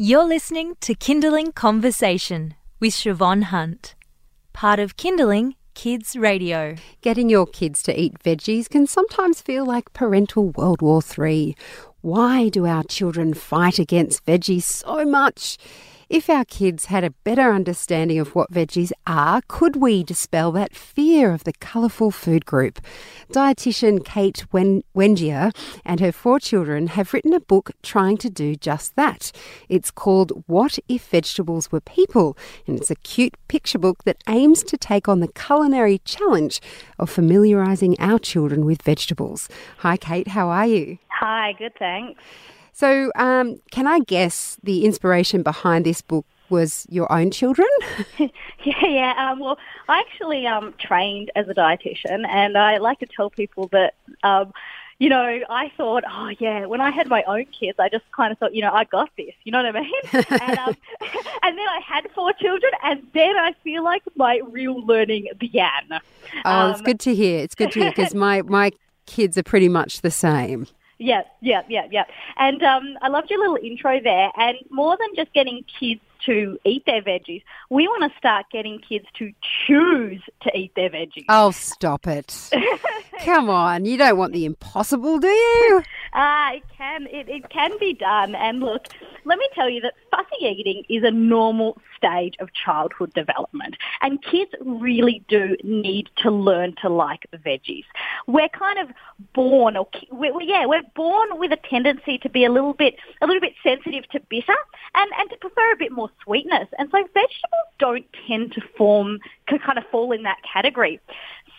You're listening to Kinderling Conversation with Siobhan Hunt, part of Kinderling Kids Radio. Getting your kids to eat veggies can sometimes feel like parental World War III. Why do our children fight against veggies so much? If our kids had a better understanding of what veggies are, could we dispel that fear of the colourful food group? Dietitian Kate Wen- Wengier and her four children have written a book trying to do just that. It's called What If Vegetables Were People, and it's a cute picture book that aims to take on the culinary challenge of familiarising our children with vegetables. Hi, Kate, how are you? Hi, good, thanks. So, um, can I guess the inspiration behind this book was your own children? yeah, yeah. Um, well, I actually um, trained as a dietitian, and I like to tell people that. Um, you know, I thought, oh yeah, when I had my own kids, I just kind of thought, you know, I got this. You know what I mean? and, um, and then I had four children, and then I feel like my real learning began. Oh, um, it's good to hear. It's good to hear because my my kids are pretty much the same. Yeah, yeah, yeah, yeah. And um, I loved your little intro there. And more than just getting kids to eat their veggies, we want to start getting kids to choose to eat their veggies. Oh, stop it. Come on, you don't want the impossible, do you? Uh, it can. It, it can be done. And look, let me tell you that fussy eating is a normal stage of childhood development. And kids really do need to learn to like veggies. We're kind of born, or we're, yeah, we're born with a tendency to be a little bit, a little bit sensitive to bitter and, and to prefer a bit more sweetness. And so vegetables don't tend to form, kind of fall in that category.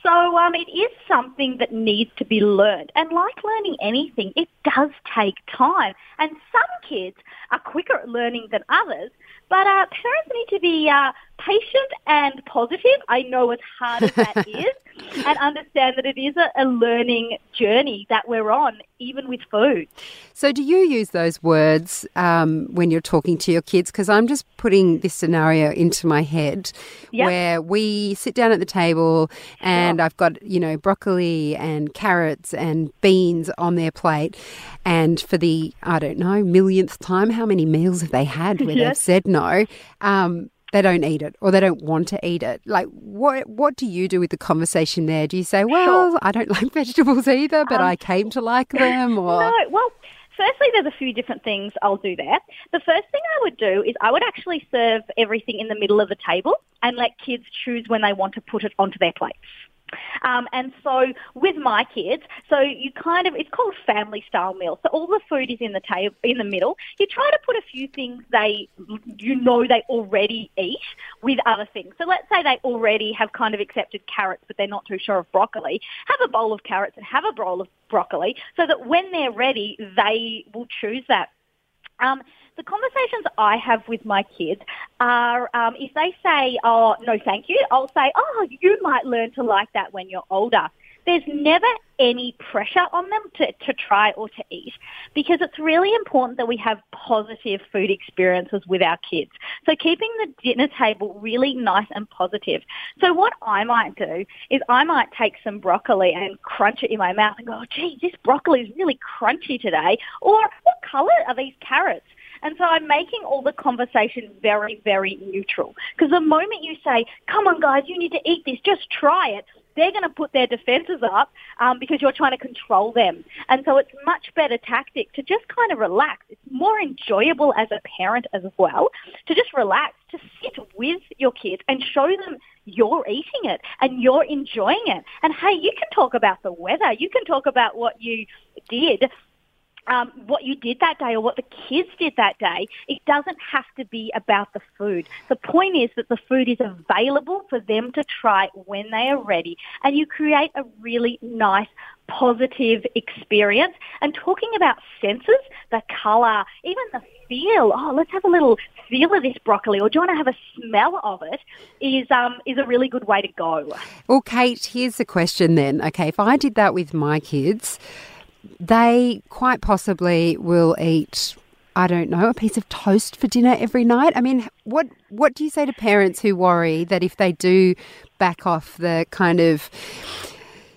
So um, it is something that needs to be learned. And like learning anything, it does take time. And some kids are quicker at learning than others. But uh, parents need to be uh, patient and positive. I know as hard as that is, and understand that it is a, a, learning journey that we're on, even with food. So, do you use those words um, when you're talking to your kids? Because I'm just putting this scenario into my head yep. where we sit down at the table and sure. I've got, you know, broccoli and carrots and beans on their plate. And for the, I don't know, millionth time, how many meals have they had where yes. they've said no? Um, they don't eat it or they don't want to eat it. Like, what what do you do with the conversation there? Do you say, well, sure. I don't like vegetables either, but um, I came to like them? Or no, well. Firstly, there's a few different things I'll do there. The first thing I would do is I would actually serve everything in the middle of the table and let kids choose when they want to put it onto their plates. Um, and so with my kids, so you kind of, it's called family style meal. So all the food is in the table, in the middle. You try to put a few things they, you know they already eat with other things. So let's say they already have kind of accepted carrots, but they're not too sure of broccoli. Have a bowl of carrots and have a bowl of broccoli so that when they're ready, they will choose that. Um, the conversations I have with my kids are um, if they say, oh, no, thank you, I'll say, oh, you might learn to like that when you're older. There's never any pressure on them to, to try or to eat because it's really important that we have positive food experiences with our kids. So keeping the dinner table really nice and positive. So what I might do is I might take some broccoli and crunch it in my mouth and go, oh, gee, this broccoli is really crunchy today. Or what colour are these carrots? And so I'm making all the conversation very, very neutral. Because the moment you say, come on guys, you need to eat this, just try it, they're going to put their defenses up um, because you're trying to control them. And so it's much better tactic to just kind of relax. It's more enjoyable as a parent as well to just relax, to sit with your kids and show them you're eating it and you're enjoying it. And hey, you can talk about the weather. You can talk about what you did um, what you did that day or what the kids did that day. It doesn't have to be about the food. The point is that the food is available for them to try when they are ready, and you create a really nice, positive experience. And talking about senses, the colour, even the feel. Oh, let's have a little feel of this broccoli, or do you want to have a smell of it? Is um is a really good way to go. Well, Kate, here's the question then. Okay, if I did that with my kids they quite possibly will eat I don't know, a piece of toast for dinner every night. I mean, what what do you say to parents who worry that if they do back off the kind of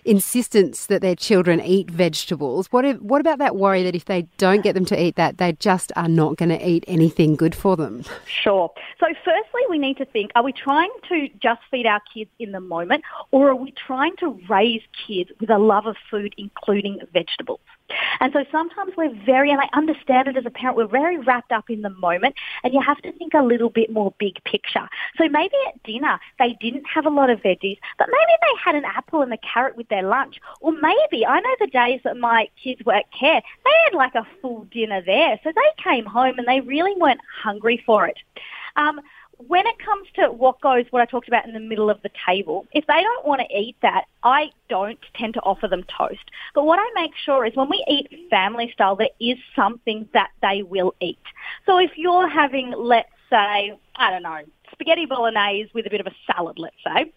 insistence that their children eat vegetables. What if, what about that worry that if they don't get them to eat that, they just are not going to eat anything good for them? Sure. So firstly, we need to think, are we trying to just feed our kids in the moment or are we trying to raise kids with a love of food, including vegetables? And so sometimes we're very, and I understand it as a parent, we're very wrapped up in the moment and you have to think a little bit more big picture. So maybe at dinner they didn't have a lot of veggies, but maybe they had an apple and a carrot with their lunch. Or maybe, I know the days that my kids were at care, they had like a full dinner there. So they came home and they really weren't hungry for it. Um, when it comes to what goes, what I talked about in the middle of the table, if they don't want to eat that, I don't tend to offer them toast. But what I make sure is when we eat family style, there is something that they will eat. So if you're having, let's say, I don't know, spaghetti bolognese with a bit of a salad, let's say,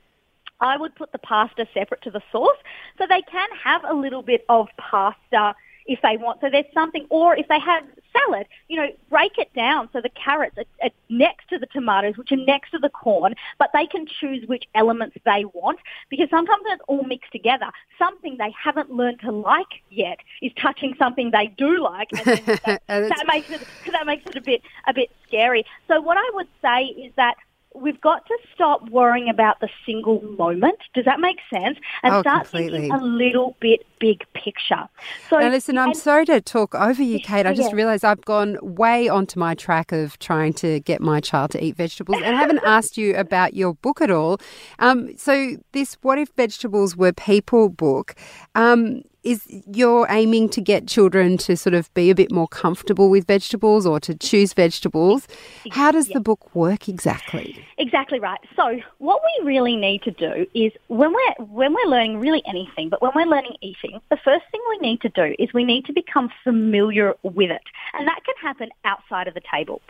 I would put the pasta separate to the sauce so they can have a little bit of pasta if they want. So there's something, or if they have salad, you know, break it down so the carrots are, are, next to the tomatoes, which are next to the corn, but they can choose which elements they want because sometimes it's all mixed together. Something they haven't learned to like yet is touching something they do like, and that, that makes it that makes it a bit a bit scary. So what I would say is that we've got to stop worrying about the single moment. Does that make sense? And oh, start completely. thinking a little bit big picture. So now listen, I'm sorry to talk over you, Kate. I just yeah. realised I've gone way onto my track of trying to get my child to eat vegetables, and I haven't asked you about your book at all. Um, so this "What If Vegetables Were People" book. Um, is you're aiming to get children to sort of be a bit more comfortable with vegetables or to choose vegetables. How does the book work exactly? Exactly right. So what we really need to do is when we're when we're learning really anything, but when we're learning eating, the first thing we need to do is we need to become familiar with it. And that can happen outside of the table.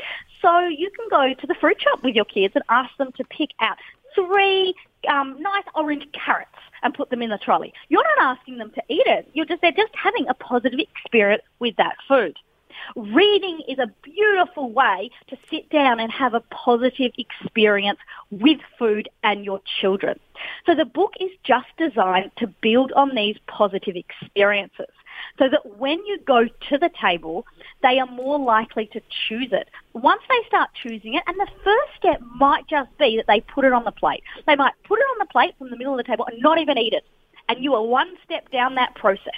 So you can go to the fruit shop with your kids and ask them to pick out three um, nice orange carrots and put them in the trolley. You're not asking them to eat it. You're just they're just having a positive experience with that food. Reading is a beautiful way to sit down and have a positive experience with food and your children. So the book is just designed to build on these positive experiences so that when you go to the table, they are more likely to choose it. Once they start choosing it, and the first step might just be that they put it on the plate. They might put it on the plate from the middle of the table and not even eat it. And you are one step down that process.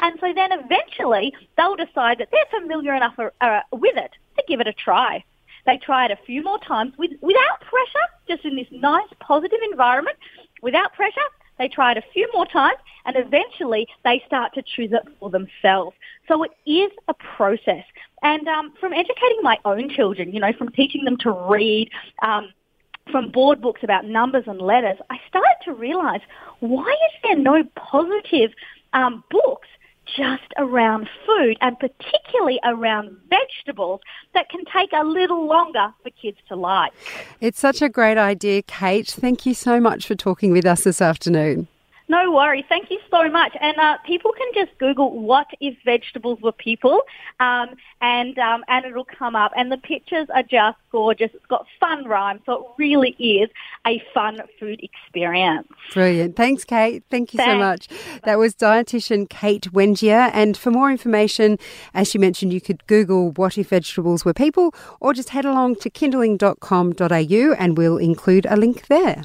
And so then eventually they'll decide that they're familiar enough uh, with it to give it a try. They try it a few more times with, without pressure, just in this nice positive environment, without pressure. They try it a few more times and eventually they start to choose it for themselves. So it is a process. And um, from educating my own children, you know, from teaching them to read, um, from board books about numbers and letters, I started to realize why is there no positive um, books just around food and particularly around vegetables that can take a little longer for kids to like. It's such a great idea, Kate. Thank you so much for talking with us this afternoon. No worries. Thank you so much. And uh, people can just Google "What if vegetables were people," um, and um, and it'll come up. And the pictures are just gorgeous. It's got fun rhymes, so it really is a fun food experience. Brilliant. Thanks, Kate. Thank you Thanks. so much. That was dietitian Kate Wengier. And for more information, as she mentioned, you could Google "What if vegetables were people," or just head along to kinderling.com.au, and we'll include a link there.